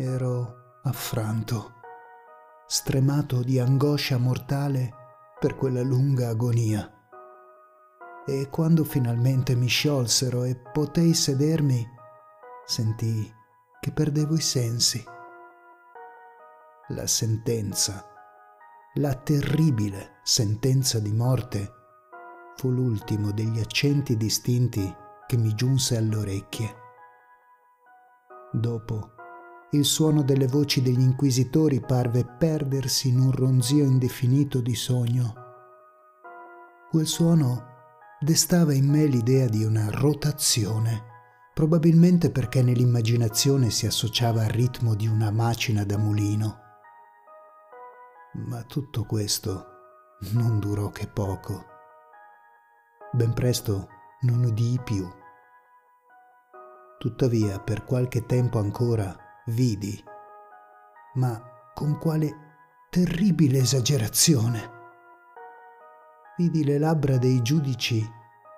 Ero affranto, stremato di angoscia mortale per quella lunga agonia. E quando finalmente mi sciolsero e potei sedermi, sentii che perdevo i sensi. La sentenza, la terribile sentenza di morte, fu l'ultimo degli accenti distinti che mi giunse alle orecchie. Dopo, il suono delle voci degli inquisitori parve perdersi in un ronzio indefinito di sogno. Quel suono destava in me l'idea di una rotazione, probabilmente perché nell'immaginazione si associava al ritmo di una macina da mulino. Ma tutto questo non durò che poco. Ben presto non udii più. Tuttavia, per qualche tempo ancora vidi, ma con quale terribile esagerazione. Vidi le labbra dei giudici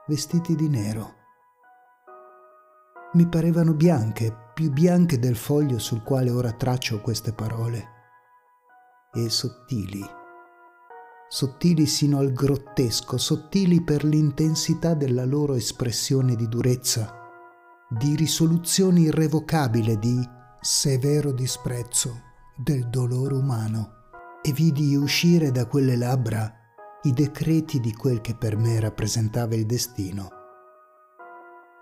vestiti di nero. Mi parevano bianche, più bianche del foglio sul quale ora traccio queste parole, e sottili, sottili sino al grottesco, sottili per l'intensità della loro espressione di durezza di risoluzione irrevocabile di severo disprezzo del dolore umano e vidi uscire da quelle labbra i decreti di quel che per me rappresentava il destino.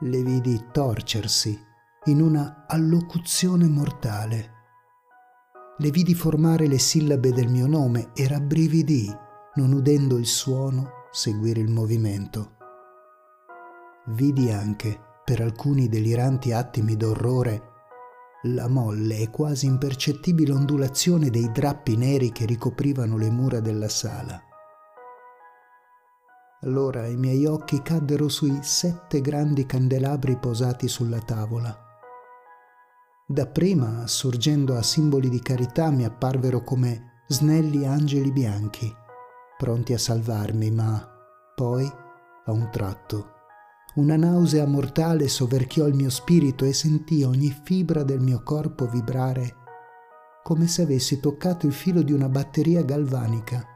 Le vidi torcersi in una allocuzione mortale. Le vidi formare le sillabe del mio nome e rabbrividì, non udendo il suono, seguire il movimento. Vidi anche per alcuni deliranti attimi d'orrore, la molle e quasi impercettibile ondulazione dei drappi neri che ricoprivano le mura della sala. Allora i miei occhi caddero sui sette grandi candelabri posati sulla tavola. Dapprima, sorgendo a simboli di carità, mi apparvero come snelli angeli bianchi, pronti a salvarmi, ma poi, a un tratto, una nausea mortale soverchiò il mio spirito e sentii ogni fibra del mio corpo vibrare come se avessi toccato il filo di una batteria galvanica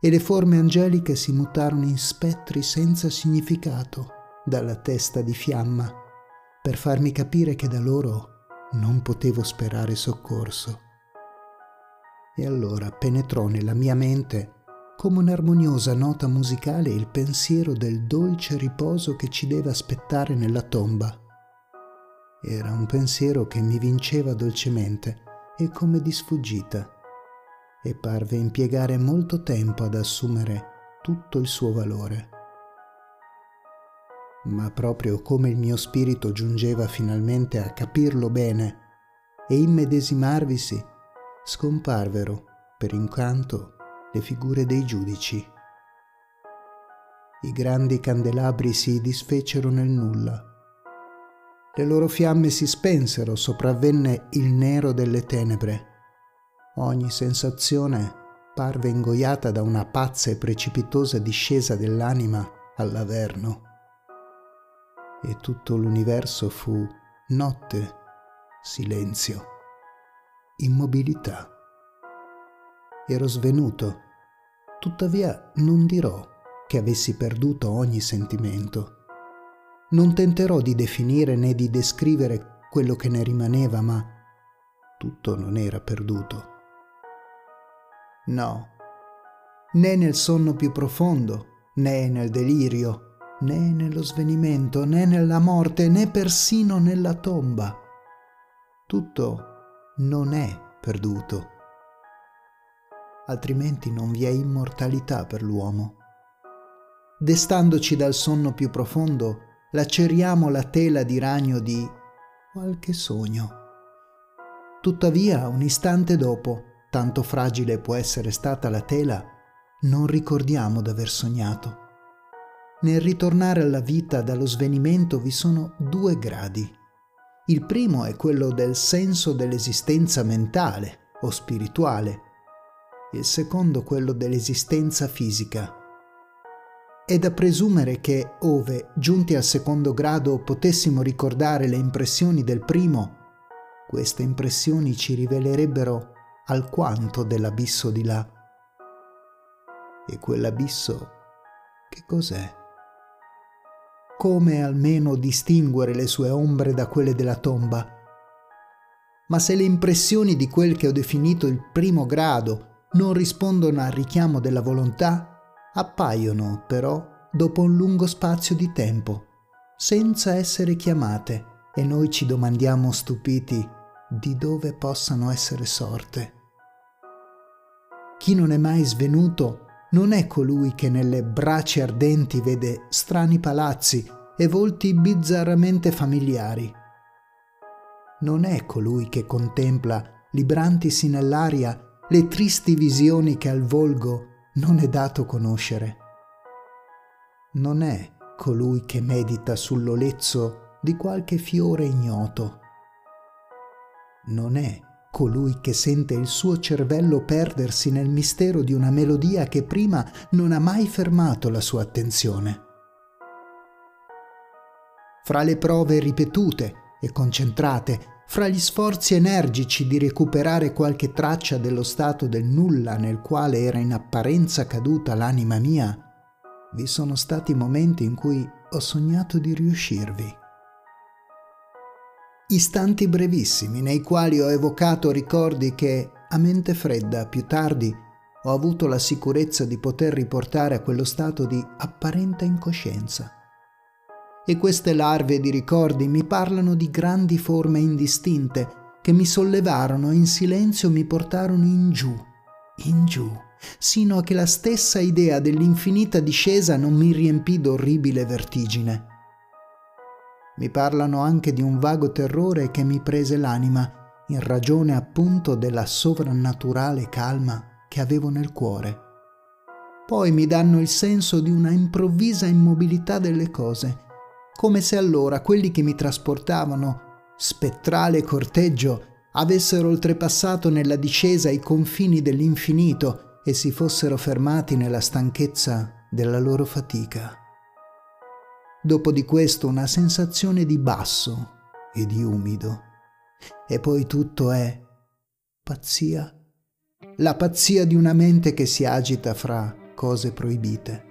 e le forme angeliche si mutarono in spettri senza significato dalla testa di fiamma per farmi capire che da loro non potevo sperare soccorso. E allora penetrò nella mia mente come un'armoniosa nota musicale il pensiero del dolce riposo che ci deve aspettare nella tomba. Era un pensiero che mi vinceva dolcemente e come di sfuggita, e parve impiegare molto tempo ad assumere tutto il suo valore. Ma proprio come il mio spirito giungeva finalmente a capirlo bene e immedesimarvisi, scomparvero per incanto le figure dei giudici. I grandi candelabri si disfecero nel nulla. Le loro fiamme si spensero, sopravvenne il nero delle tenebre. Ogni sensazione parve ingoiata da una pazza e precipitosa discesa dell'anima all'averno. E tutto l'universo fu notte, silenzio, immobilità ero svenuto. Tuttavia non dirò che avessi perduto ogni sentimento. Non tenterò di definire né di descrivere quello che ne rimaneva, ma tutto non era perduto. No, né nel sonno più profondo, né nel delirio, né nello svenimento, né nella morte, né persino nella tomba. Tutto non è perduto altrimenti non vi è immortalità per l'uomo. Destandoci dal sonno più profondo, laceriamo la tela di ragno di qualche sogno. Tuttavia, un istante dopo, tanto fragile può essere stata la tela, non ricordiamo d'aver sognato. Nel ritornare alla vita dallo svenimento vi sono due gradi. Il primo è quello del senso dell'esistenza mentale o spirituale, il secondo quello dell'esistenza fisica. È da presumere che, ove, giunti al secondo grado, potessimo ricordare le impressioni del primo, queste impressioni ci rivelerebbero alquanto dell'abisso di là. E quell'abisso che cos'è? Come almeno distinguere le sue ombre da quelle della tomba? Ma se le impressioni di quel che ho definito il primo grado non rispondono al richiamo della volontà, appaiono però dopo un lungo spazio di tempo, senza essere chiamate, e noi ci domandiamo stupiti di dove possano essere sorte. Chi non è mai svenuto non è colui che nelle braci ardenti vede strani palazzi e volti bizzarramente familiari. Non è colui che contempla, librantisi nell'aria, le tristi visioni che al volgo non è dato conoscere. Non è colui che medita sull'olezzo di qualche fiore ignoto. Non è colui che sente il suo cervello perdersi nel mistero di una melodia che prima non ha mai fermato la sua attenzione. Fra le prove ripetute e concentrate, fra gli sforzi energici di recuperare qualche traccia dello stato del nulla nel quale era in apparenza caduta l'anima mia, vi sono stati momenti in cui ho sognato di riuscirvi istanti brevissimi nei quali ho evocato ricordi che, a mente fredda, più tardi, ho avuto la sicurezza di poter riportare a quello stato di apparente incoscienza. E queste larve di ricordi mi parlano di grandi forme indistinte che mi sollevarono e in silenzio mi portarono in giù, in giù, sino a che la stessa idea dell'infinita discesa non mi riempì d'orribile vertigine mi parlano anche di un vago terrore che mi prese l'anima in ragione appunto della sovrannaturale calma che avevo nel cuore. Poi mi danno il senso di una improvvisa immobilità delle cose, come se allora quelli che mi trasportavano, spettrale corteggio, avessero oltrepassato nella discesa i confini dell'infinito e si fossero fermati nella stanchezza della loro fatica. Dopo di questo una sensazione di basso e di umido. E poi tutto è pazzia. La pazzia di una mente che si agita fra cose proibite.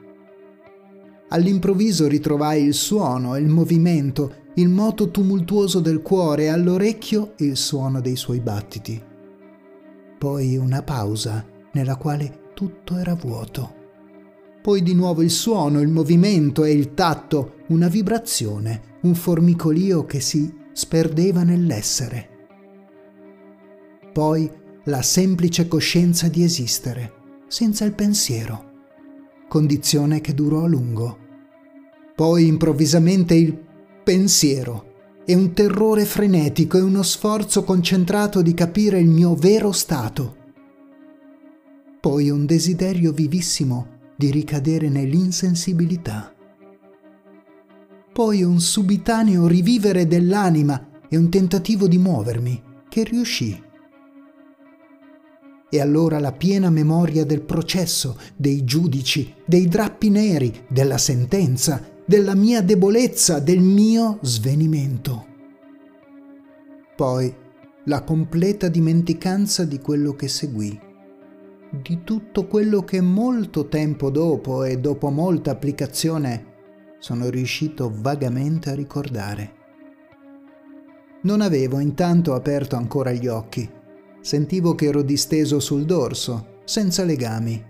All'improvviso ritrovai il suono, il movimento, il moto tumultuoso del cuore e all'orecchio il suono dei suoi battiti. Poi una pausa nella quale tutto era vuoto poi di nuovo il suono, il movimento e il tatto, una vibrazione, un formicolio che si sperdeva nell'essere. Poi la semplice coscienza di esistere, senza il pensiero, condizione che durò a lungo. Poi improvvisamente il pensiero e un terrore frenetico e uno sforzo concentrato di capire il mio vero stato. Poi un desiderio vivissimo di ricadere nell'insensibilità. Poi un subitaneo rivivere dell'anima e un tentativo di muovermi, che riuscì. E allora la piena memoria del processo, dei giudici, dei drappi neri, della sentenza, della mia debolezza, del mio svenimento. Poi la completa dimenticanza di quello che seguì di tutto quello che molto tempo dopo e dopo molta applicazione sono riuscito vagamente a ricordare. Non avevo intanto aperto ancora gli occhi. Sentivo che ero disteso sul dorso, senza legami.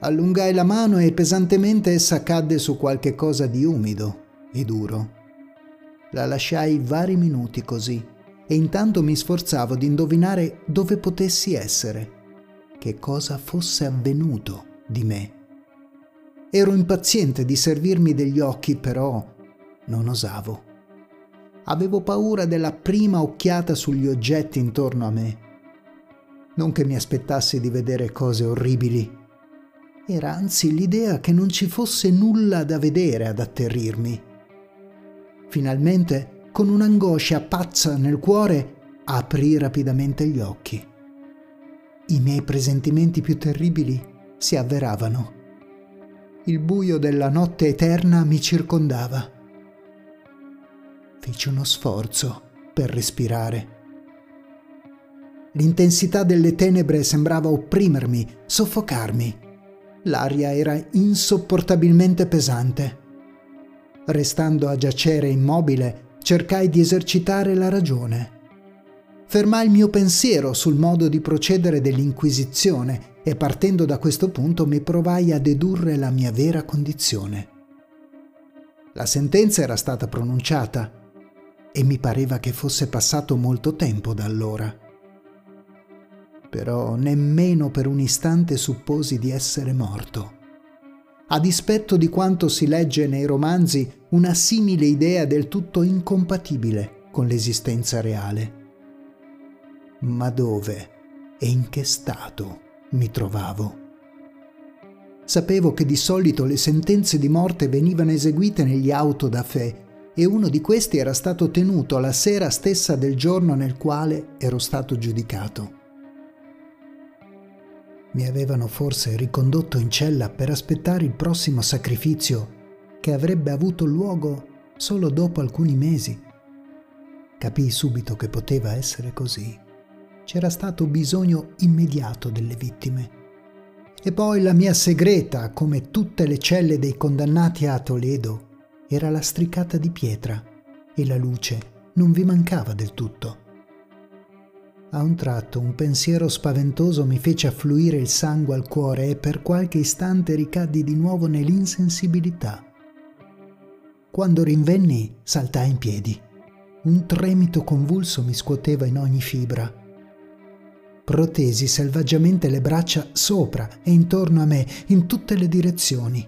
Allungai la mano e pesantemente essa cadde su qualche cosa di umido e duro. La lasciai vari minuti così e intanto mi sforzavo di indovinare dove potessi essere che cosa fosse avvenuto di me. Ero impaziente di servirmi degli occhi, però non osavo. Avevo paura della prima occhiata sugli oggetti intorno a me. Non che mi aspettassi di vedere cose orribili. Era anzi l'idea che non ci fosse nulla da vedere ad atterrirmi. Finalmente, con un'angoscia pazza nel cuore, aprì rapidamente gli occhi i miei presentimenti più terribili si avveravano. Il buio della notte eterna mi circondava. Feci uno sforzo per respirare L'intensità delle tenebre sembrava opprimermi, soffocarmi. L'aria era insopportabilmente pesante. Restando a giacere immobile, cercai di esercitare la ragione. Fermai il mio pensiero sul modo di procedere dell'Inquisizione e partendo da questo punto mi provai a dedurre la mia vera condizione. La sentenza era stata pronunciata e mi pareva che fosse passato molto tempo da allora. Però nemmeno per un istante supposi di essere morto. A dispetto di quanto si legge nei romanzi, una simile idea del tutto incompatibile con l'esistenza reale. Ma dove e in che stato mi trovavo? Sapevo che di solito le sentenze di morte venivano eseguite negli auto da fè e uno di questi era stato tenuto la sera stessa del giorno nel quale ero stato giudicato. Mi avevano forse ricondotto in cella per aspettare il prossimo sacrificio che avrebbe avuto luogo solo dopo alcuni mesi. Capii subito che poteva essere così. C'era stato bisogno immediato delle vittime. E poi la mia segreta, come tutte le celle dei condannati a Toledo, era lastricata di pietra e la luce non vi mancava del tutto. A un tratto un pensiero spaventoso mi fece affluire il sangue al cuore e per qualche istante ricaddi di nuovo nell'insensibilità. Quando rinvenni, saltai in piedi. Un tremito convulso mi scuoteva in ogni fibra. Protesi selvaggiamente le braccia sopra e intorno a me, in tutte le direzioni.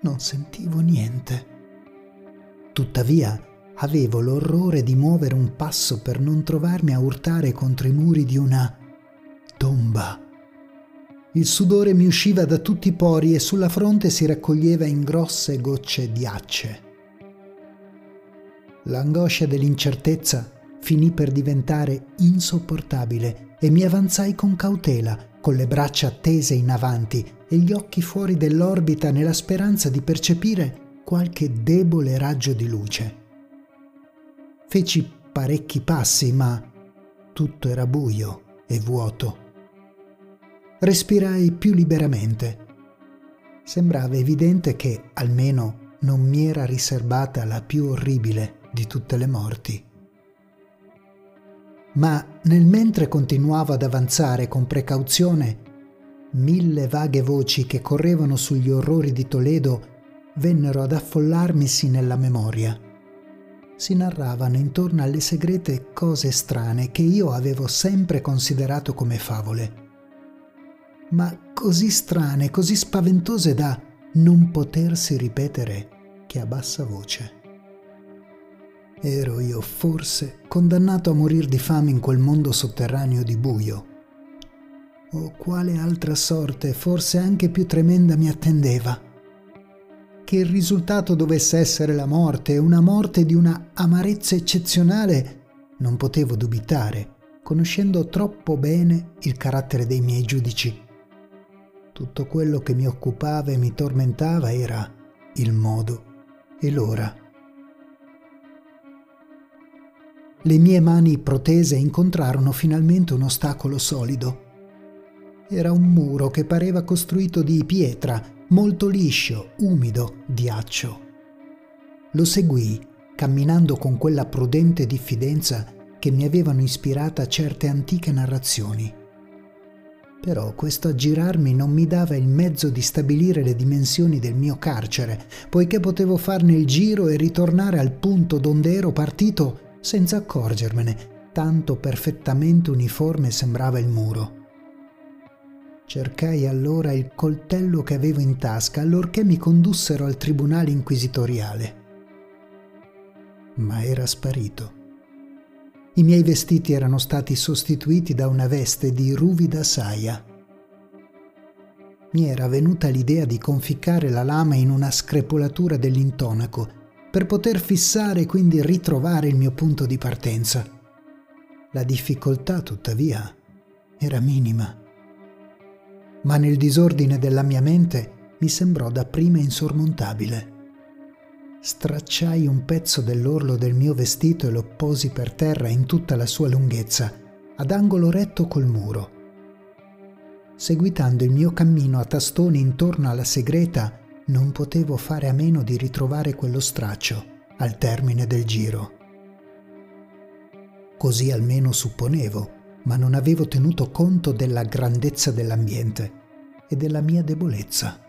Non sentivo niente. Tuttavia avevo l'orrore di muovere un passo per non trovarmi a urtare contro i muri di una tomba. Il sudore mi usciva da tutti i pori e sulla fronte si raccoglieva in grosse gocce di acce. L'angoscia dell'incertezza finì per diventare insopportabile e mi avanzai con cautela, con le braccia tese in avanti e gli occhi fuori dell'orbita nella speranza di percepire qualche debole raggio di luce. Feci parecchi passi, ma tutto era buio e vuoto. Respirai più liberamente. Sembrava evidente che, almeno, non mi era riservata la più orribile di tutte le morti. Ma nel mentre continuavo ad avanzare con precauzione, mille vaghe voci che correvano sugli orrori di Toledo vennero ad affollarmisi nella memoria. Si narravano intorno alle segrete cose strane che io avevo sempre considerato come favole, ma così strane, così spaventose da non potersi ripetere che a bassa voce. Ero io forse condannato a morir di fame in quel mondo sotterraneo di buio? O quale altra sorte, forse anche più tremenda, mi attendeva? Che il risultato dovesse essere la morte, una morte di una amarezza eccezionale, non potevo dubitare, conoscendo troppo bene il carattere dei miei giudici. Tutto quello che mi occupava e mi tormentava era il modo e l'ora. Le mie mani protese incontrarono finalmente un ostacolo solido. Era un muro che pareva costruito di pietra molto liscio, umido, diaccio. Lo seguii, camminando con quella prudente diffidenza che mi avevano ispirata certe antiche narrazioni. Però questo aggirarmi non mi dava il mezzo di stabilire le dimensioni del mio carcere, poiché potevo farne il giro e ritornare al punto donde ero partito senza accorgermene, tanto perfettamente uniforme sembrava il muro. Cercai allora il coltello che avevo in tasca allorché mi condussero al tribunale inquisitoriale. Ma era sparito. I miei vestiti erano stati sostituiti da una veste di ruvida saia. Mi era venuta l'idea di conficcare la lama in una screpolatura dell'intonaco per poter fissare e quindi ritrovare il mio punto di partenza. La difficoltà, tuttavia, era minima ma nel disordine della mia mente mi sembrò dapprima insormontabile. Stracciai un pezzo dell'orlo del mio vestito e lo posi per terra in tutta la sua lunghezza, ad angolo retto col muro. Seguitando il mio cammino a tastoni intorno alla segreta, non potevo fare a meno di ritrovare quello straccio al termine del giro. Così almeno supponevo, ma non avevo tenuto conto della grandezza dell'ambiente e della mia debolezza.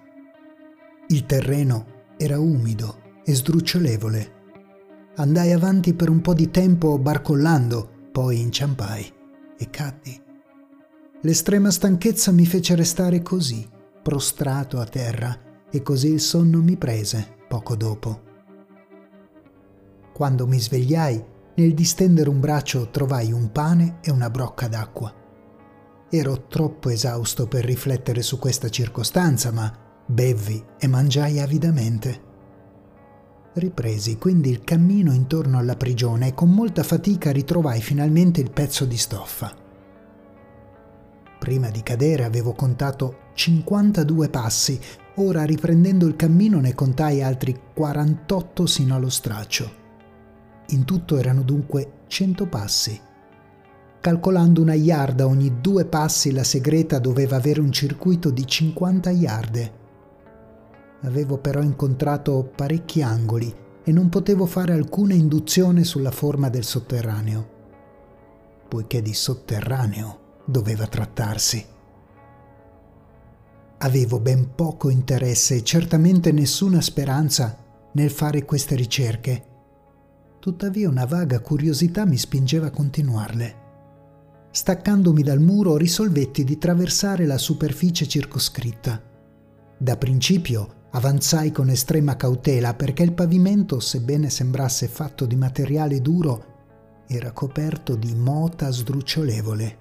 Il terreno era umido e sdrucciolevole. Andai avanti per un po' di tempo barcollando, poi inciampai e caddi. L'estrema stanchezza mi fece restare così, prostrato a terra, e così il sonno mi prese poco dopo. Quando mi svegliai, nel distendere un braccio trovai un pane e una brocca d'acqua. Ero troppo esausto per riflettere su questa circostanza, ma bevvi e mangiai avidamente. Ripresi quindi il cammino intorno alla prigione e con molta fatica ritrovai finalmente il pezzo di stoffa. Prima di cadere avevo contato 52 passi, ora riprendendo il cammino ne contai altri 48 sino allo straccio. In tutto erano dunque 100 passi. Calcolando una yarda ogni due passi, la segreta doveva avere un circuito di 50 yarde. Avevo però incontrato parecchi angoli e non potevo fare alcuna induzione sulla forma del sotterraneo, poiché di sotterraneo doveva trattarsi. Avevo ben poco interesse e certamente nessuna speranza nel fare queste ricerche tuttavia una vaga curiosità mi spingeva a continuarle. Staccandomi dal muro risolvetti di traversare la superficie circoscritta. Da principio avanzai con estrema cautela perché il pavimento, sebbene sembrasse fatto di materiale duro, era coperto di mota sdrucciolevole.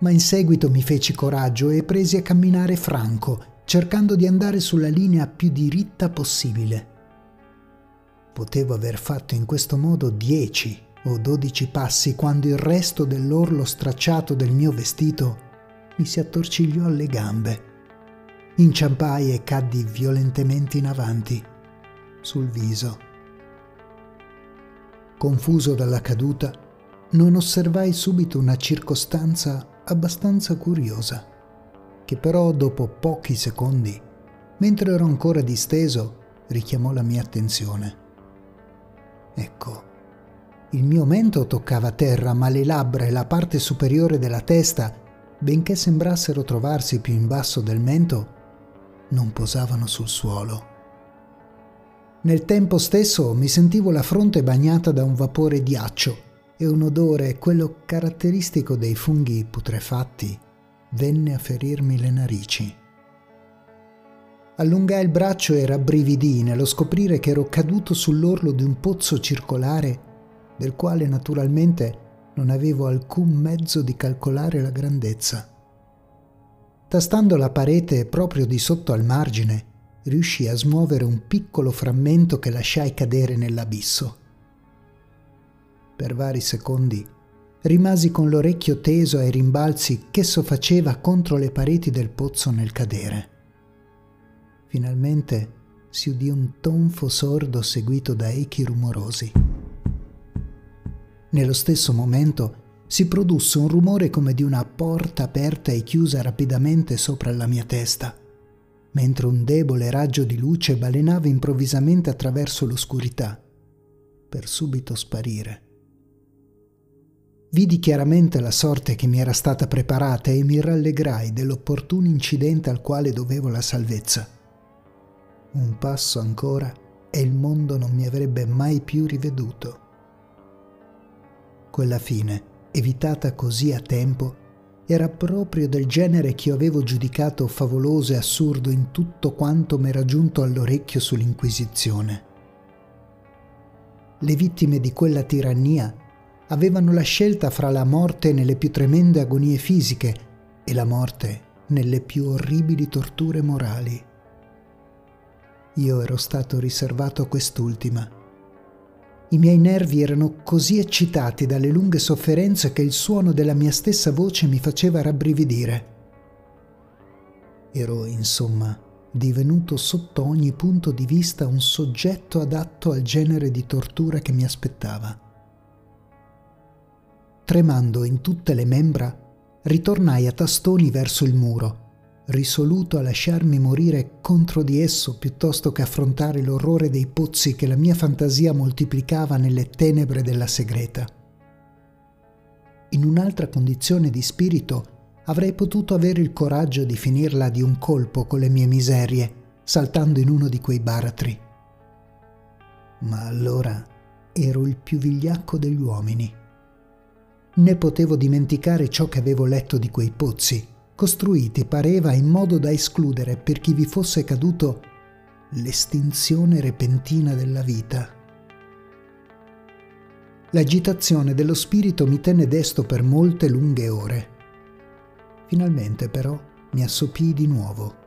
Ma in seguito mi feci coraggio e presi a camminare franco, cercando di andare sulla linea più diritta possibile. Potevo aver fatto in questo modo dieci o dodici passi quando il resto dell'orlo stracciato del mio vestito mi si attorcigliò alle gambe. Inciampai e caddi violentemente in avanti, sul viso. Confuso dalla caduta, non osservai subito una circostanza abbastanza curiosa, che però dopo pochi secondi, mentre ero ancora disteso, richiamò la mia attenzione. Ecco, il mio mento toccava terra, ma le labbra e la parte superiore della testa, benché sembrassero trovarsi più in basso del mento, non posavano sul suolo. Nel tempo stesso mi sentivo la fronte bagnata da un vapore di accio e un odore, quello caratteristico dei funghi putrefatti, venne a ferirmi le narici. Allungai il braccio e rabbrividii nello scoprire che ero caduto sull'orlo di un pozzo circolare del quale naturalmente non avevo alcun mezzo di calcolare la grandezza. Tastando la parete proprio di sotto al margine, riuscii a smuovere un piccolo frammento che lasciai cadere nell'abisso. Per vari secondi rimasi con l'orecchio teso ai rimbalzi ch'esso faceva contro le pareti del pozzo nel cadere. Finalmente si udì un tonfo sordo seguito da echi rumorosi. Nello stesso momento si produsse un rumore come di una porta aperta e chiusa rapidamente sopra la mia testa, mentre un debole raggio di luce balenava improvvisamente attraverso l'oscurità, per subito sparire. Vidi chiaramente la sorte che mi era stata preparata e mi rallegrai dell'opportuno incidente al quale dovevo la salvezza. Un passo ancora e il mondo non mi avrebbe mai più riveduto. Quella fine, evitata così a tempo, era proprio del genere che io avevo giudicato favoloso e assurdo in tutto quanto m'era giunto all'orecchio sull'Inquisizione. Le vittime di quella tirannia avevano la scelta fra la morte nelle più tremende agonie fisiche e la morte nelle più orribili torture morali. Io ero stato riservato a quest'ultima. I miei nervi erano così eccitati dalle lunghe sofferenze che il suono della mia stessa voce mi faceva rabbrividire. Ero, insomma, divenuto sotto ogni punto di vista un soggetto adatto al genere di tortura che mi aspettava. tremando in tutte le membra, ritornai a tastoni verso il muro, risoluto a lasciarmi morire contro di esso piuttosto che affrontare l'orrore dei pozzi che la mia fantasia moltiplicava nelle tenebre della segreta. In un'altra condizione di spirito avrei potuto avere il coraggio di finirla di un colpo con le mie miserie, saltando in uno di quei baratri. Ma allora ero il più vigliacco degli uomini. Né potevo dimenticare ciò che avevo letto di quei pozzi, costruiti pareva in modo da escludere per chi vi fosse caduto l'estinzione repentina della vita. L'agitazione dello spirito mi tenne desto per molte lunghe ore. Finalmente però mi assopii di nuovo.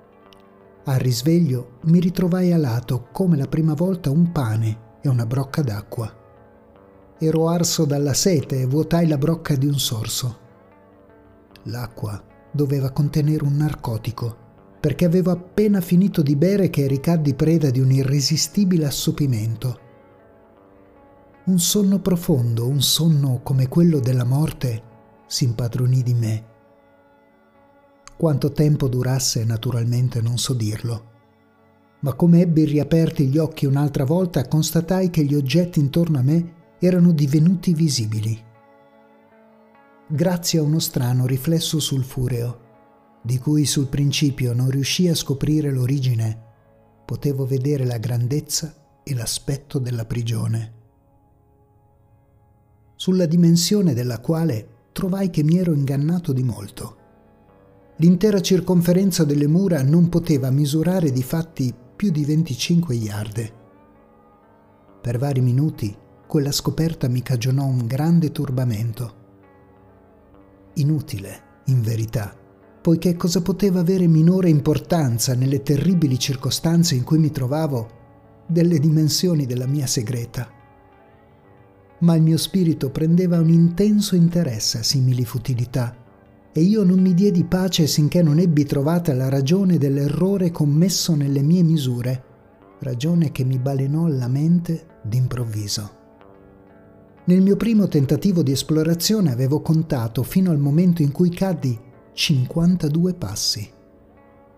Al risveglio mi ritrovai a lato come la prima volta un pane e una brocca d'acqua. Ero arso dalla sete e vuotai la brocca di un sorso. L'acqua doveva contenere un narcotico, perché avevo appena finito di bere che ricaddi preda di un irresistibile assopimento. Un sonno profondo, un sonno come quello della morte, si impadronì di me. Quanto tempo durasse, naturalmente non so dirlo. Ma come ebbi riaperti gli occhi un'altra volta, constatai che gli oggetti intorno a me erano divenuti visibili grazie a uno strano riflesso sulfureo, di cui sul principio non riuscii a scoprire l'origine, potevo vedere la grandezza e l'aspetto della prigione, sulla dimensione della quale trovai che mi ero ingannato di molto. L'intera circonferenza delle mura non poteva misurare di fatti più di 25 yard. Per vari minuti quella scoperta mi cagionò un grande turbamento inutile, in verità, poiché cosa poteva avere minore importanza nelle terribili circostanze in cui mi trovavo delle dimensioni della mia segreta. Ma il mio spirito prendeva un intenso interesse a simili futilità e io non mi diedi pace sinché non ebbi trovata la ragione dell'errore commesso nelle mie misure, ragione che mi balenò alla mente d'improvviso. Nel mio primo tentativo di esplorazione avevo contato fino al momento in cui caddi 52 passi.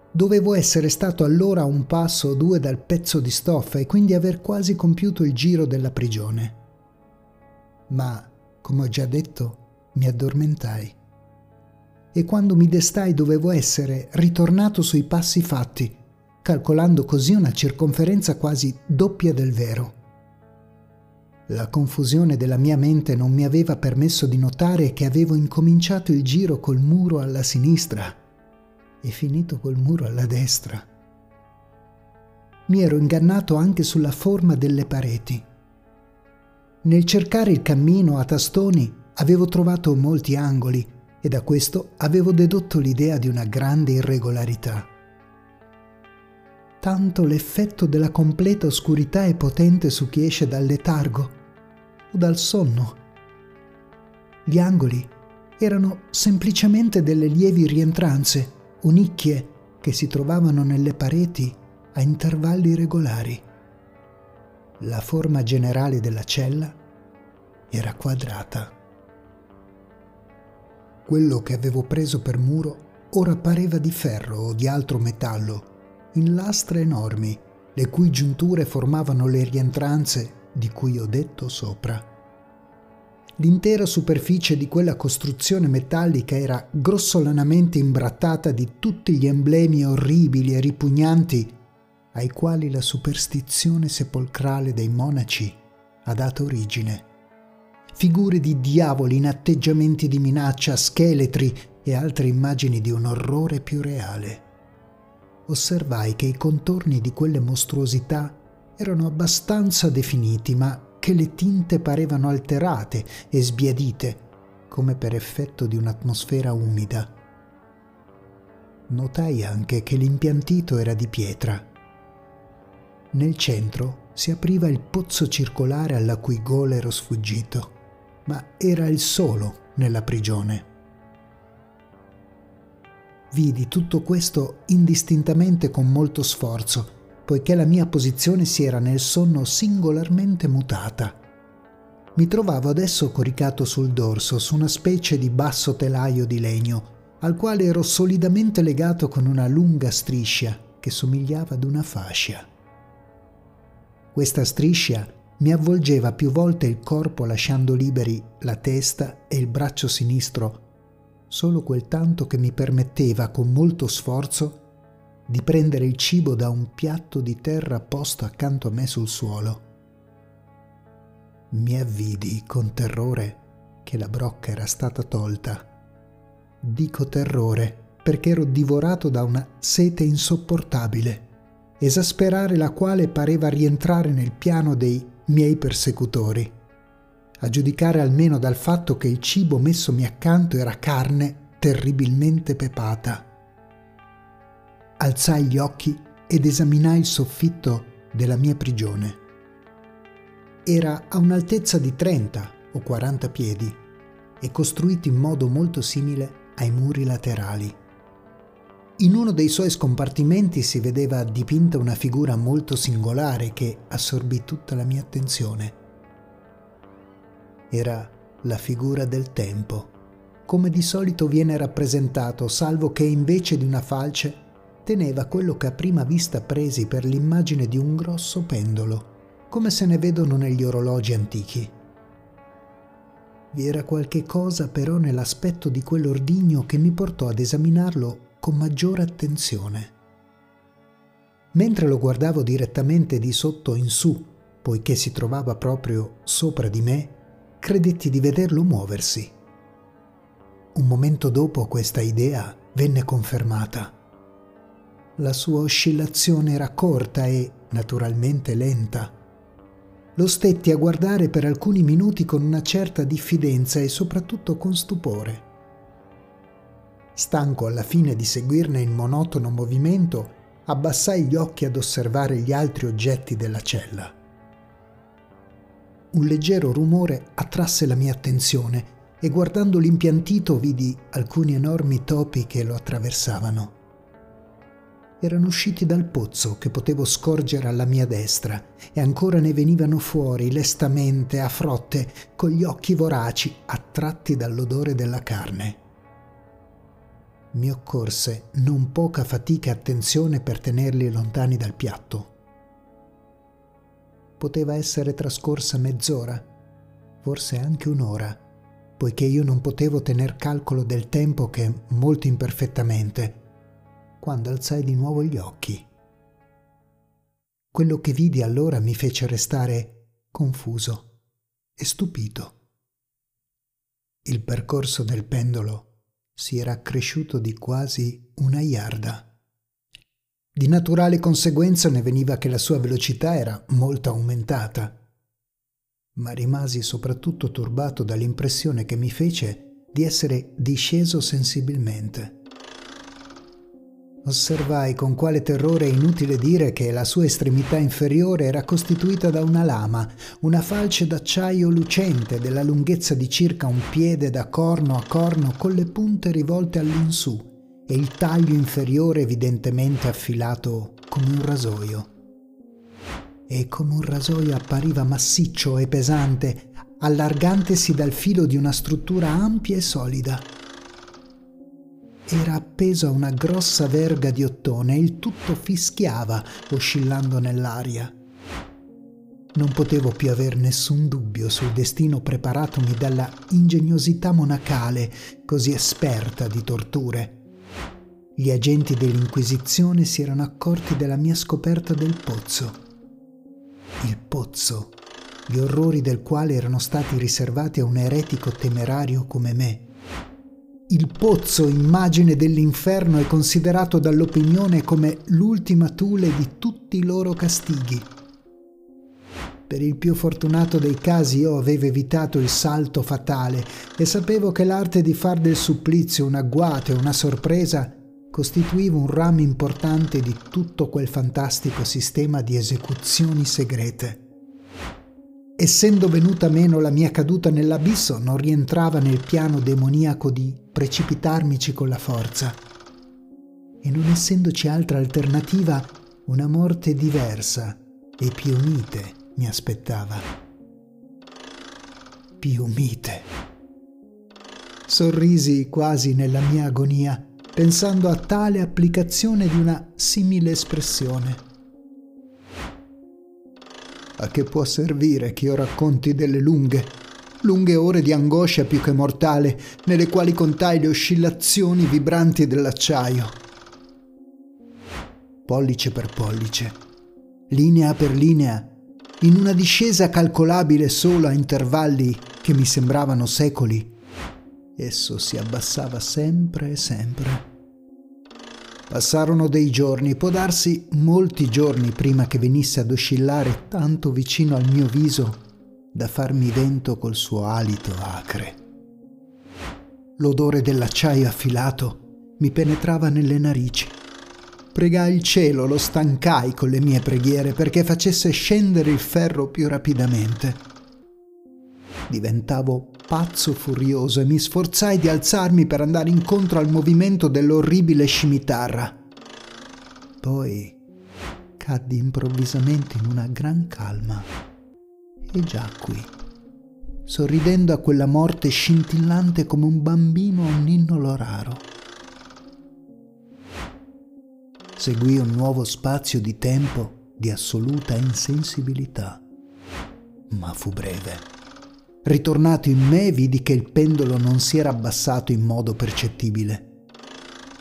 Dovevo essere stato allora un passo o due dal pezzo di stoffa e quindi aver quasi compiuto il giro della prigione. Ma, come ho già detto, mi addormentai. E quando mi destai dovevo essere ritornato sui passi fatti, calcolando così una circonferenza quasi doppia del vero. La confusione della mia mente non mi aveva permesso di notare che avevo incominciato il giro col muro alla sinistra e finito col muro alla destra. Mi ero ingannato anche sulla forma delle pareti. Nel cercare il cammino a tastoni avevo trovato molti angoli e da questo avevo dedotto l'idea di una grande irregolarità. Tanto l'effetto della completa oscurità è potente su chi esce dal letargo o dal sonno. Gli angoli erano semplicemente delle lievi rientranze o nicchie che si trovavano nelle pareti a intervalli regolari. La forma generale della cella era quadrata. Quello che avevo preso per muro ora pareva di ferro o di altro metallo, in lastre enormi, le cui giunture formavano le rientranze di cui ho detto sopra. L'intera superficie di quella costruzione metallica era grossolanamente imbrattata di tutti gli emblemi orribili e ripugnanti ai quali la superstizione sepolcrale dei monaci ha dato origine. Figure di diavoli in atteggiamenti di minaccia, scheletri e altre immagini di un orrore più reale. Osservai che i contorni di quelle mostruosità erano abbastanza definiti, ma che le tinte parevano alterate e sbiadite, come per effetto di un'atmosfera umida. Notai anche che l'impiantito era di pietra. Nel centro si apriva il pozzo circolare alla cui gola ero sfuggito, ma era il solo nella prigione. Vidi tutto questo indistintamente con molto sforzo poiché la mia posizione si era nel sonno singolarmente mutata. Mi trovavo adesso coricato sul dorso su una specie di basso telaio di legno, al quale ero solidamente legato con una lunga striscia che somigliava ad una fascia. Questa striscia mi avvolgeva più volte il corpo lasciando liberi la testa e il braccio sinistro, solo quel tanto che mi permetteva con molto sforzo di prendere il cibo da un piatto di terra posto accanto a me sul suolo. Mi avvidi con terrore che la brocca era stata tolta. Dico terrore perché ero divorato da una sete insopportabile, esasperare la quale pareva rientrare nel piano dei miei persecutori, a giudicare almeno dal fatto che il cibo messomi accanto era carne terribilmente pepata. Alzai gli occhi ed esaminai il soffitto della mia prigione. Era a un'altezza di 30 o 40 piedi e costruito in modo molto simile ai muri laterali. In uno dei suoi scompartimenti si vedeva dipinta una figura molto singolare che assorbì tutta la mia attenzione. Era la figura del tempo, come di solito viene rappresentato, salvo che invece di una falce teneva quello che a prima vista presi per l'immagine di un grosso pendolo, come se ne vedono negli orologi antichi. Vi era qualche cosa però nell'aspetto di quell'ordigno che mi portò ad esaminarlo con maggiore attenzione. Mentre lo guardavo direttamente di sotto in su, poiché si trovava proprio sopra di me, credetti di vederlo muoversi. Un momento dopo questa idea venne confermata. La sua oscillazione era corta e, naturalmente, lenta. Lo stetti a guardare per alcuni minuti con una certa diffidenza e soprattutto con stupore. Stanco alla fine di seguirne il monotono movimento, abbassai gli occhi ad osservare gli altri oggetti della cella. Un leggero rumore attrasse la mia attenzione e guardando l'impiantito vidi alcuni enormi topi che lo attraversavano. Erano usciti dal pozzo che potevo scorgere alla mia destra e ancora ne venivano fuori lestamente a frotte con gli occhi voraci attratti dall'odore della carne mi occorse non poca fatica e attenzione per tenerli lontani dal piatto. Poteva essere trascorsa mezz'ora, forse anche un'ora, poiché io non potevo tener calcolo del tempo che molto imperfettamente, quando alzai di nuovo gli occhi. Quello che vidi allora mi fece restare confuso e stupito. Il percorso del pendolo si era accresciuto di quasi una iarda. Di naturale conseguenza ne veniva che la sua velocità era molto aumentata, ma rimasi soprattutto turbato dall'impressione che mi fece di essere disceso sensibilmente. Osservai con quale terrore è inutile dire che la sua estremità inferiore era costituita da una lama, una falce d'acciaio lucente della lunghezza di circa un piede da corno a corno con le punte rivolte all'insù e il taglio inferiore evidentemente affilato come un rasoio. E come un rasoio appariva massiccio e pesante, allargantesi dal filo di una struttura ampia e solida era appeso a una grossa verga di ottone e il tutto fischiava oscillando nell'aria. Non potevo più aver nessun dubbio sul destino preparatomi dalla ingegnosità monacale così esperta di torture. Gli agenti dell'Inquisizione si erano accorti della mia scoperta del pozzo. Il pozzo, gli orrori del quale erano stati riservati a un eretico temerario come me il pozzo, immagine dell'inferno, è considerato dall'opinione come l'ultima tule di tutti i loro castighi. Per il più fortunato dei casi io avevo evitato il salto fatale e sapevo che l'arte di far del supplizio un agguato e una sorpresa costituiva un ramo importante di tutto quel fantastico sistema di esecuzioni segrete. Essendo venuta meno la mia caduta nell'abisso, non rientrava nel piano demoniaco di precipitarmici con la forza. E non essendoci altra alternativa, una morte diversa e più mite mi aspettava. più mite. Sorrisi quasi nella mia agonia, pensando a tale applicazione di una simile espressione. A che può servire che io racconti delle lunghe, lunghe ore di angoscia più che mortale, nelle quali contai le oscillazioni vibranti dell'acciaio? Pollice per pollice, linea per linea, in una discesa calcolabile solo a intervalli che mi sembravano secoli, esso si abbassava sempre e sempre. Passarono dei giorni, può darsi molti giorni prima che venisse ad oscillare tanto vicino al mio viso da farmi vento col suo alito acre. L'odore dell'acciaio affilato mi penetrava nelle narici. Pregai il cielo, lo stancai con le mie preghiere perché facesse scendere il ferro più rapidamente. Diventavo pazzo furioso e mi sforzai di alzarmi per andare incontro al movimento dell'orribile scimitarra. Poi caddi improvvisamente in una gran calma e giacqui, sorridendo a quella morte scintillante come un bambino a un ninnolo raro. Seguì un nuovo spazio di tempo di assoluta insensibilità, ma fu breve. Ritornato in me, vidi che il pendolo non si era abbassato in modo percettibile.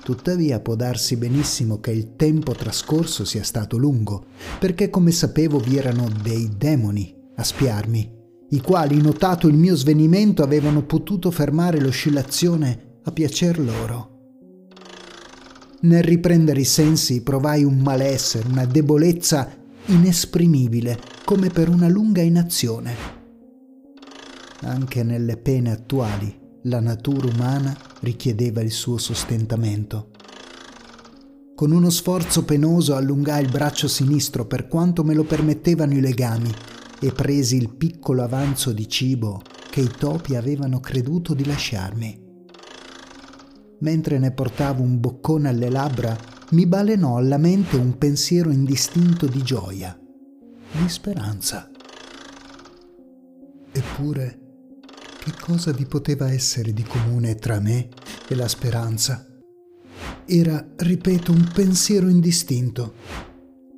Tuttavia può darsi benissimo che il tempo trascorso sia stato lungo, perché come sapevo vi erano dei demoni a spiarmi, i quali, notato il mio svenimento, avevano potuto fermare l'oscillazione a piacer loro. Nel riprendere i sensi provai un malessere, una debolezza inesprimibile, come per una lunga inazione. Anche nelle pene attuali la natura umana richiedeva il suo sostentamento. Con uno sforzo penoso allungai il braccio sinistro per quanto me lo permettevano i legami e presi il piccolo avanzo di cibo che i topi avevano creduto di lasciarmi. Mentre ne portavo un boccone alle labbra, mi balenò alla mente un pensiero indistinto di gioia, di speranza. Eppure che cosa vi poteva essere di comune tra me e la speranza? Era, ripeto, un pensiero indistinto.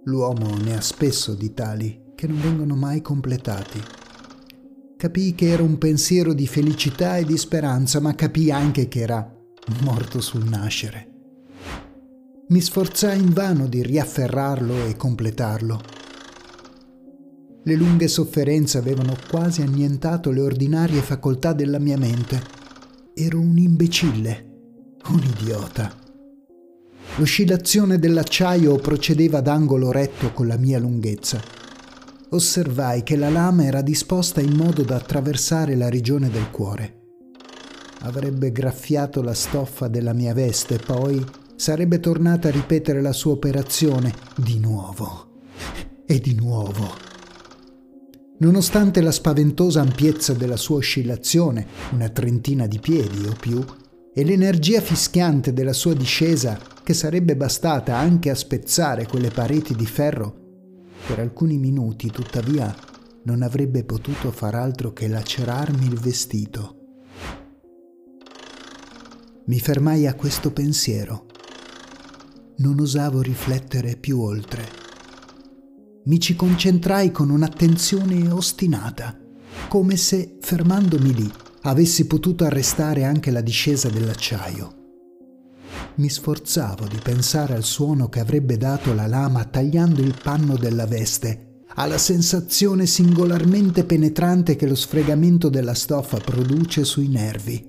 L'uomo ne ha spesso di tali che non vengono mai completati. Capii che era un pensiero di felicità e di speranza, ma capii anche che era morto sul nascere. Mi sforzai invano di riafferrarlo e completarlo le lunghe sofferenze avevano quasi annientato le ordinarie facoltà della mia mente. Ero un imbecille, un idiota. L'oscillazione dell'acciaio procedeva ad angolo retto con la mia lunghezza. Osservai che la lama era disposta in modo da attraversare la regione del cuore. Avrebbe graffiato la stoffa della mia veste, poi sarebbe tornata a ripetere la sua operazione di nuovo e di nuovo Nonostante la spaventosa ampiezza della sua oscillazione, una trentina di piedi o più, e l'energia fischiante della sua discesa, che sarebbe bastata anche a spezzare quelle pareti di ferro, per alcuni minuti tuttavia non avrebbe potuto far altro che lacerarmi il vestito. Mi fermai a questo pensiero. Non osavo riflettere più oltre mi ci concentrai con un'attenzione ostinata, come se, fermandomi lì, avessi potuto arrestare anche la discesa dell'acciaio. Mi sforzavo di pensare al suono che avrebbe dato la lama tagliando il panno della veste, alla sensazione singolarmente penetrante che lo sfregamento della stoffa produce sui nervi.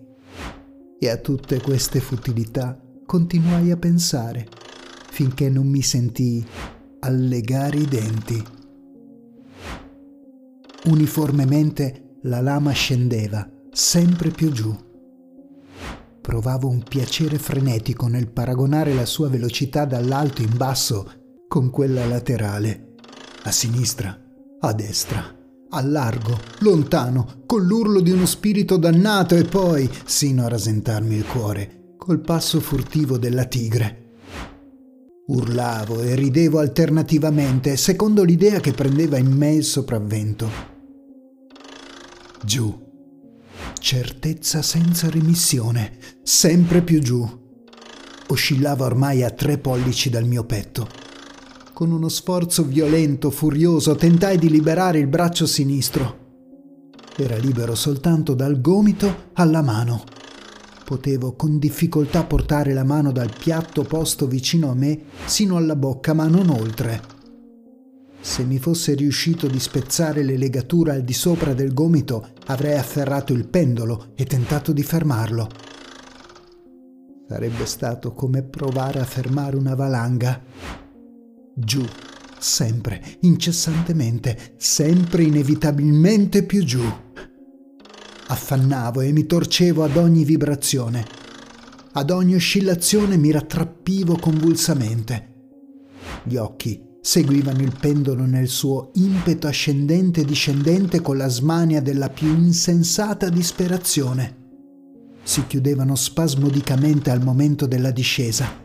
E a tutte queste futilità continuai a pensare, finché non mi sentii allegare i denti. Uniformemente la lama scendeva sempre più giù. Provavo un piacere frenetico nel paragonare la sua velocità dall'alto in basso con quella laterale, a sinistra, a destra, a largo, lontano, con l'urlo di uno spirito dannato e poi, sino a rasentarmi il cuore, col passo furtivo della tigre Urlavo e ridevo alternativamente, secondo l'idea che prendeva in me il sopravvento. Giù, certezza senza remissione, sempre più giù. Oscillava ormai a tre pollici dal mio petto. Con uno sforzo violento, furioso, tentai di liberare il braccio sinistro. Era libero soltanto dal gomito alla mano. Potevo con difficoltà portare la mano dal piatto posto vicino a me sino alla bocca, ma non oltre. Se mi fosse riuscito di spezzare le legature al di sopra del gomito, avrei afferrato il pendolo e tentato di fermarlo. Sarebbe stato come provare a fermare una valanga. Giù, sempre, incessantemente, sempre inevitabilmente più giù. Affannavo e mi torcevo ad ogni vibrazione. Ad ogni oscillazione mi rattrappivo convulsamente. Gli occhi seguivano il pendolo nel suo impeto ascendente e discendente con la smania della più insensata disperazione. Si chiudevano spasmodicamente al momento della discesa.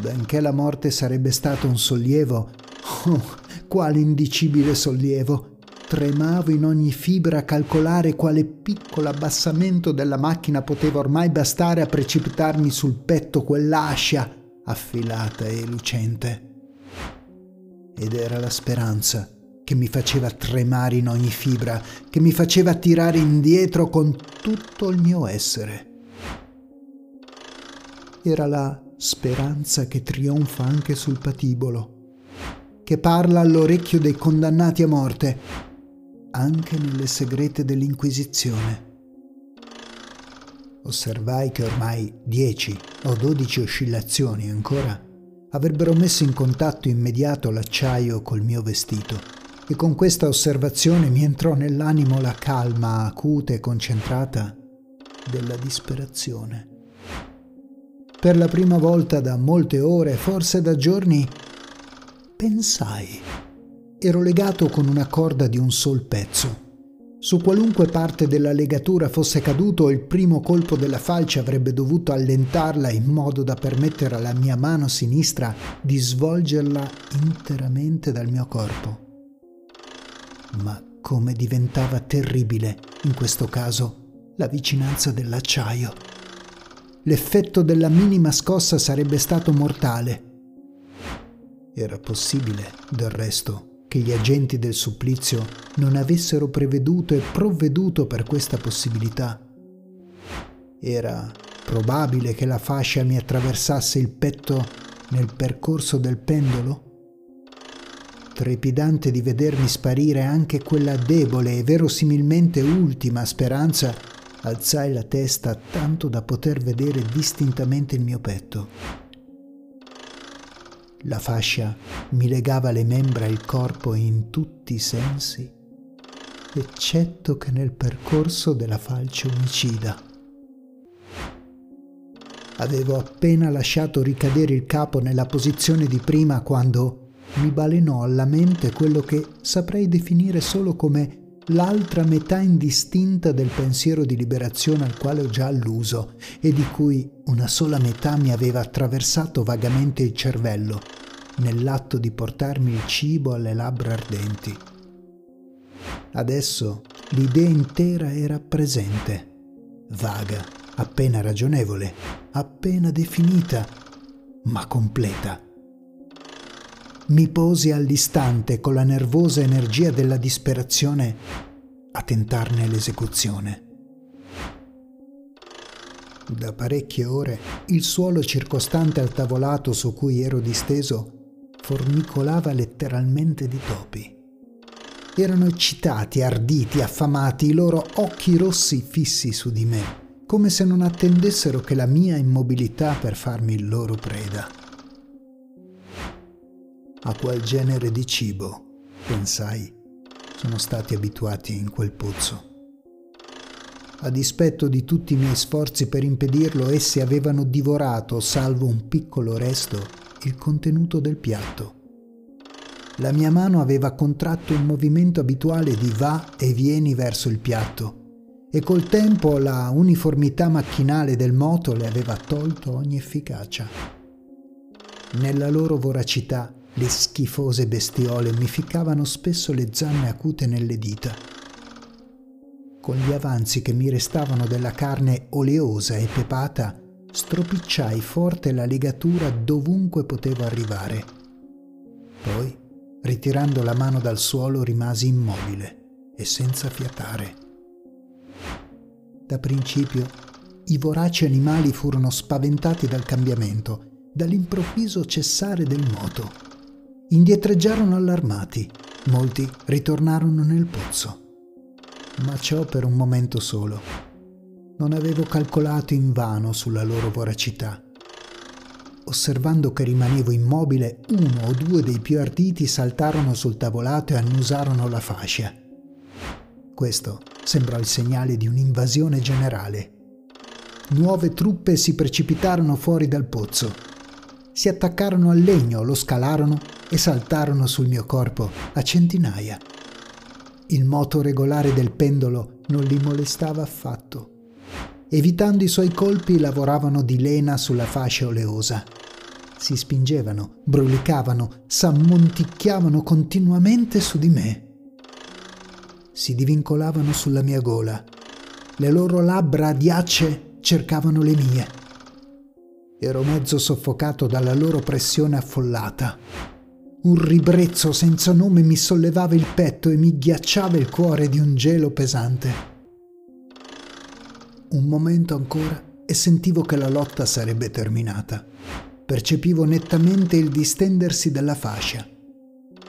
Benché la morte sarebbe stato un sollievo, oh, quale indicibile sollievo! Tremavo in ogni fibra a calcolare quale piccolo abbassamento della macchina poteva ormai bastare a precipitarmi sul petto quell'ascia affilata e lucente ed era la speranza che mi faceva tremare in ogni fibra, che mi faceva tirare indietro con tutto il mio essere. Era la speranza che trionfa anche sul patibolo, che parla all'orecchio dei condannati a morte, anche nelle segrete dell'Inquisizione. Osservai che ormai dieci o dodici oscillazioni ancora avrebbero messo in contatto immediato l'acciaio col mio vestito e con questa osservazione mi entrò nell'animo la calma acuta e concentrata della disperazione. Per la prima volta da molte ore, forse da giorni, pensai. Ero legato con una corda di un sol pezzo su qualunque parte della legatura fosse caduto, il primo colpo della falce avrebbe dovuto allentarla in modo da permettere alla mia mano sinistra di svolgerla interamente dal mio corpo. Ma come diventava terribile, in questo caso, la vicinanza dell'acciaio. L'effetto della minima scossa sarebbe stato mortale. Era possibile, del resto, che gli agenti del supplizio non avessero preveduto e provveduto per questa possibilità. Era probabile che la fascia mi attraversasse il petto nel percorso del pendolo? Trepidante di vedermi sparire anche quella debole e verosimilmente ultima speranza, alzai la testa tanto da poter vedere distintamente il mio petto. La fascia mi legava le membra e il corpo in tutti i sensi, eccetto che nel percorso della falce omicida. Avevo appena lasciato ricadere il capo nella posizione di prima quando mi balenò alla mente quello che saprei definire solo come l'altra metà indistinta del pensiero di liberazione al quale ho già alluso e di cui una sola metà mi aveva attraversato vagamente il cervello nell'atto di portarmi il cibo alle labbra ardenti. Adesso l'idea intera era presente, vaga, appena ragionevole, appena definita, ma completa. Mi posi all'istante con la nervosa energia della disperazione a tentarne l'esecuzione. Da parecchie ore il suolo circostante al tavolato su cui ero disteso formicolava letteralmente di topi. Erano eccitati, arditi, affamati, i loro occhi rossi fissi su di me, come se non attendessero che la mia immobilità per farmi il loro preda. A qual genere di cibo, pensai, sono stati abituati in quel pozzo. A dispetto di tutti i miei sforzi per impedirlo, essi avevano divorato, salvo un piccolo resto, il contenuto del piatto. La mia mano aveva contratto un movimento abituale di va e vieni verso il piatto e col tempo la uniformità macchinale del moto le aveva tolto ogni efficacia. Nella loro voracità le schifose bestiole mi ficcavano spesso le zanne acute nelle dita. Con gli avanzi che mi restavano della carne oleosa e pepata, stropicciai forte la legatura dovunque potevo arrivare. Poi, ritirando la mano dal suolo, rimasi immobile e senza fiatare. Da principio, i voraci animali furono spaventati dal cambiamento, dall'improvviso cessare del moto. Indietreggiarono allarmati, molti ritornarono nel pozzo. Ma ciò per un momento solo non avevo calcolato invano sulla loro voracità. Osservando che rimanevo immobile, uno o due dei più arditi saltarono sul tavolato e annusarono la fascia. Questo sembrò il segnale di un'invasione generale. Nuove truppe si precipitarono fuori dal pozzo. Si attaccarono al legno, lo scalarono e saltarono sul mio corpo a centinaia. Il moto regolare del pendolo non li molestava affatto. Evitando i suoi colpi lavoravano di lena sulla fascia oleosa. Si spingevano, brulicavano, s'ammonticchiavano continuamente su di me. Si divincolavano sulla mia gola. Le loro labbra adiacce cercavano le mie. Ero mezzo soffocato dalla loro pressione affollata. Un ribrezzo senza nome mi sollevava il petto e mi ghiacciava il cuore di un gelo pesante. Un momento ancora e sentivo che la lotta sarebbe terminata. Percepivo nettamente il distendersi della fascia.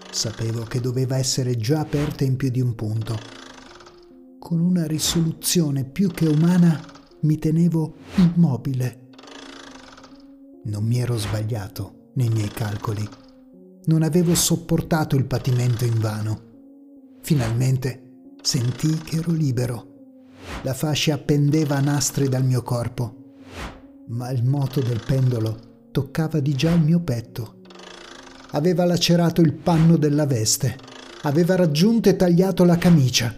Sapevo che doveva essere già aperta in più di un punto. Con una risoluzione più che umana mi tenevo immobile. Non mi ero sbagliato nei miei calcoli. Non avevo sopportato il patimento invano. Finalmente sentii che ero libero. La fascia pendeva a nastri dal mio corpo, ma il moto del pendolo toccava di già il mio petto. Aveva lacerato il panno della veste, aveva raggiunto e tagliato la camicia.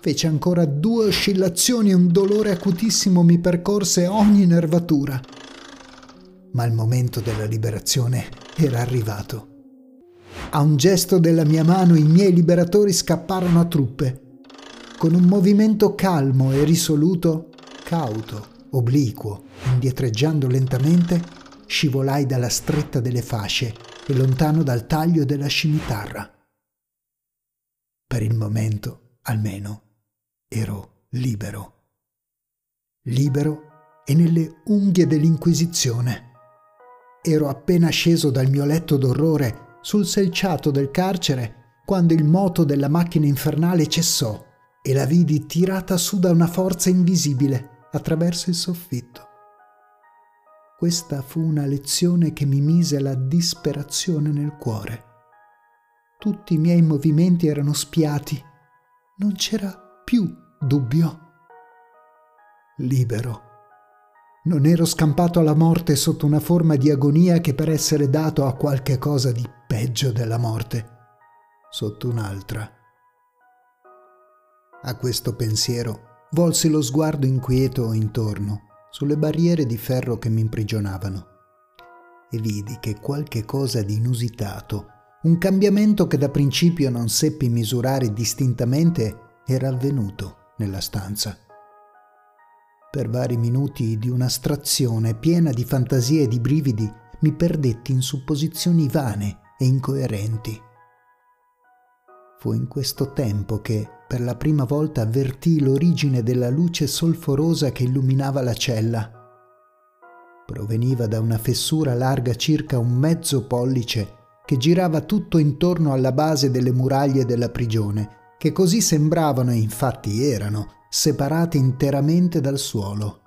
Fece ancora due oscillazioni e un dolore acutissimo mi percorse ogni nervatura. Ma il momento della liberazione era arrivato. A un gesto della mia mano i miei liberatori scapparono a truppe con un movimento calmo e risoluto, cauto, obliquo, indietreggiando lentamente, scivolai dalla stretta delle fasce e lontano dal taglio della scimitarra. Per il momento, almeno, ero libero. Libero e nelle unghie dell'Inquisizione. Ero appena sceso dal mio letto d'orrore sul selciato del carcere quando il moto della macchina infernale cessò e la vidi tirata su da una forza invisibile attraverso il soffitto. Questa fu una lezione che mi mise la disperazione nel cuore. Tutti i miei movimenti erano spiati. Non c'era più dubbio. Libero. Non ero scampato alla morte sotto una forma di agonia che per essere dato a qualche cosa di peggio della morte, sotto un'altra a questo pensiero volsi lo sguardo inquieto intorno, sulle barriere di ferro che mi imprigionavano, e vidi che qualche cosa di inusitato, un cambiamento che da principio non seppi misurare distintamente, era avvenuto nella stanza. Per vari minuti di un'astrazione piena di fantasie e di brividi mi perdetti in supposizioni vane e incoerenti. Fu in questo tempo che, per la prima volta avvertì l'origine della luce solforosa che illuminava la cella. Proveniva da una fessura larga circa un mezzo pollice che girava tutto intorno alla base delle muraglie della prigione, che così sembravano e infatti erano separate interamente dal suolo.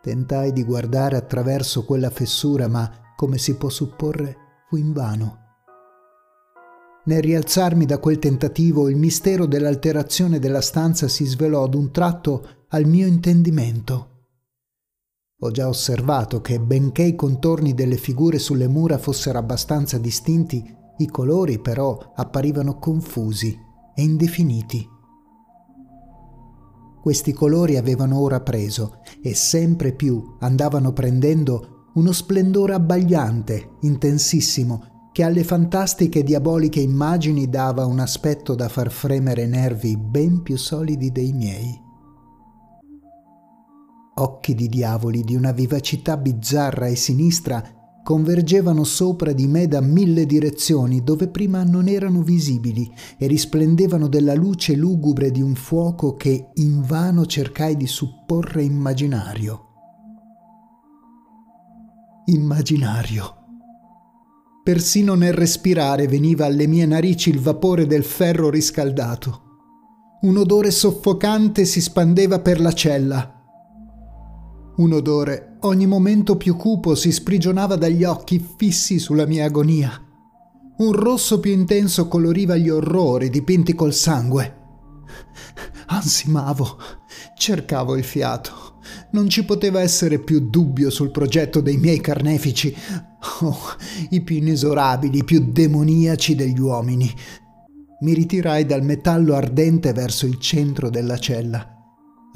Tentai di guardare attraverso quella fessura, ma, come si può supporre, fu invano. Nel rialzarmi da quel tentativo, il mistero dell'alterazione della stanza si svelò ad un tratto al mio intendimento. Ho già osservato che, benché i contorni delle figure sulle mura fossero abbastanza distinti, i colori però apparivano confusi e indefiniti. Questi colori avevano ora preso e sempre più andavano prendendo uno splendore abbagliante, intensissimo, che alle fantastiche diaboliche immagini dava un aspetto da far fremere nervi ben più solidi dei miei. Occhi di diavoli di una vivacità bizzarra e sinistra convergevano sopra di me da mille direzioni dove prima non erano visibili e risplendevano della luce lugubre di un fuoco che invano cercai di supporre immaginario. Immaginario Persino nel respirare veniva alle mie narici il vapore del ferro riscaldato. Un odore soffocante si spandeva per la cella. Un odore ogni momento più cupo si sprigionava dagli occhi fissi sulla mia agonia. Un rosso più intenso coloriva gli orrori dipinti col sangue. Ansimavo, cercavo il fiato. Non ci poteva essere più dubbio sul progetto dei miei carnefici, oh, i più inesorabili, i più demoniaci degli uomini. Mi ritirai dal metallo ardente verso il centro della cella.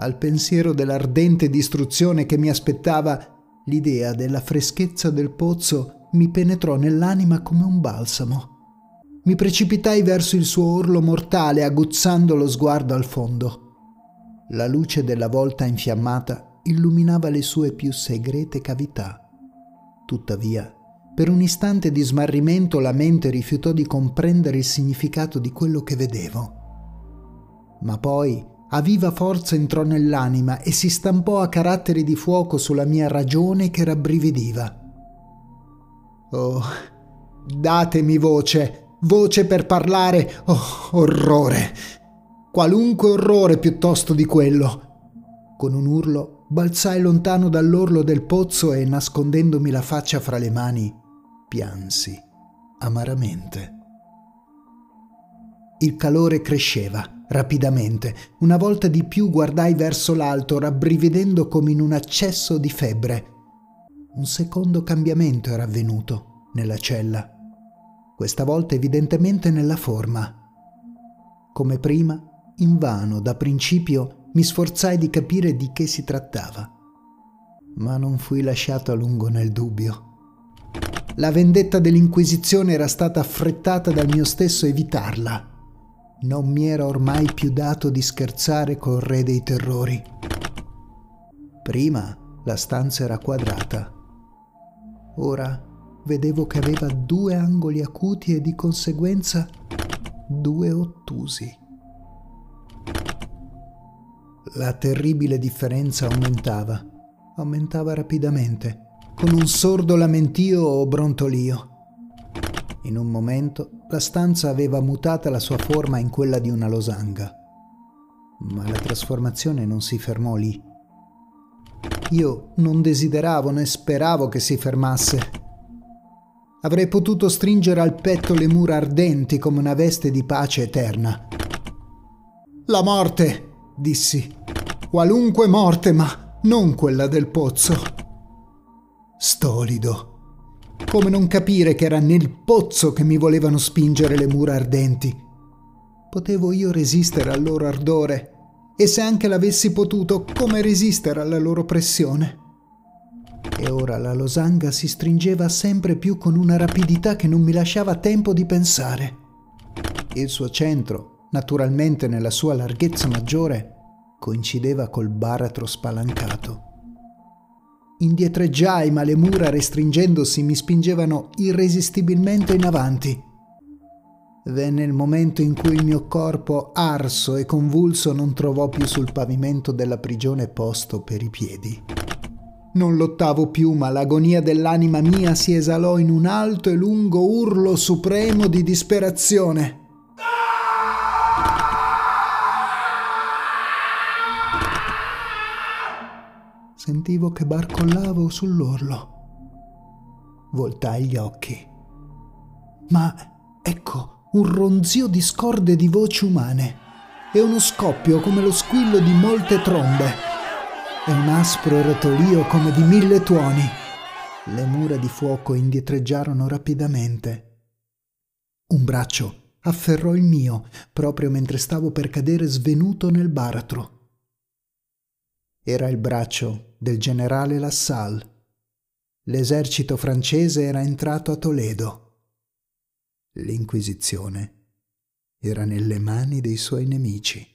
Al pensiero dell'ardente distruzione che mi aspettava, l'idea della freschezza del pozzo mi penetrò nell'anima come un balsamo. Mi precipitai verso il suo orlo mortale, aguzzando lo sguardo al fondo. La luce della volta infiammata illuminava le sue più segrete cavità. Tuttavia, per un istante di smarrimento la mente rifiutò di comprendere il significato di quello che vedevo. Ma poi a viva forza entrò nell'anima e si stampò a caratteri di fuoco sulla mia ragione che rabbrividiva. Oh, datemi voce, voce per parlare, oh, orrore! qualunque orrore piuttosto di quello. Con un urlo balzai lontano dall'orlo del pozzo e, nascondendomi la faccia fra le mani, piansi amaramente. Il calore cresceva rapidamente. Una volta di più guardai verso l'alto, rabbrividendo come in un accesso di febbre. Un secondo cambiamento era avvenuto nella cella, questa volta evidentemente nella forma. Come prima, invano, da principio, mi sforzai di capire di che si trattava. Ma non fui lasciato a lungo nel dubbio. La vendetta dell'Inquisizione era stata affrettata dal mio stesso evitarla. Non mi era ormai più dato di scherzare col re dei terrori. Prima la stanza era quadrata. Ora vedevo che aveva due angoli acuti e di conseguenza due ottusi. La terribile differenza aumentava, aumentava rapidamente, con un sordo lamentio o brontolio. In un momento la stanza aveva mutata la sua forma in quella di una losanga, ma la trasformazione non si fermò lì. Io non desideravo né speravo che si fermasse. Avrei potuto stringere al petto le mura ardenti come una veste di pace eterna. La morte! dissi. Qualunque morte, ma non quella del pozzo. Stolido. Come non capire che era nel pozzo che mi volevano spingere le mura ardenti? Potevo io resistere al loro ardore? E se anche l'avessi potuto, come resistere alla loro pressione? E ora la losanga si stringeva sempre più con una rapidità che non mi lasciava tempo di pensare. Il suo centro, naturalmente nella sua larghezza maggiore, coincideva col baratro spalancato. Indietreggiai, ma le mura restringendosi mi spingevano irresistibilmente in avanti. Venne il momento in cui il mio corpo, arso e convulso, non trovò più sul pavimento della prigione posto per i piedi. Non lottavo più, ma l'agonia dell'anima mia si esalò in un alto e lungo urlo supremo di disperazione. Sentivo che barcollavo sull'orlo. Voltai gli occhi. Ma ecco un ronzio di scorde di voci umane e uno scoppio come lo squillo di molte trombe e un aspro rotolio come di mille tuoni. Le mura di fuoco indietreggiarono rapidamente. Un braccio afferrò il mio proprio mentre stavo per cadere svenuto nel baratro. Era il braccio del generale Lassalle. L'esercito francese era entrato a Toledo. L'Inquisizione era nelle mani dei suoi nemici.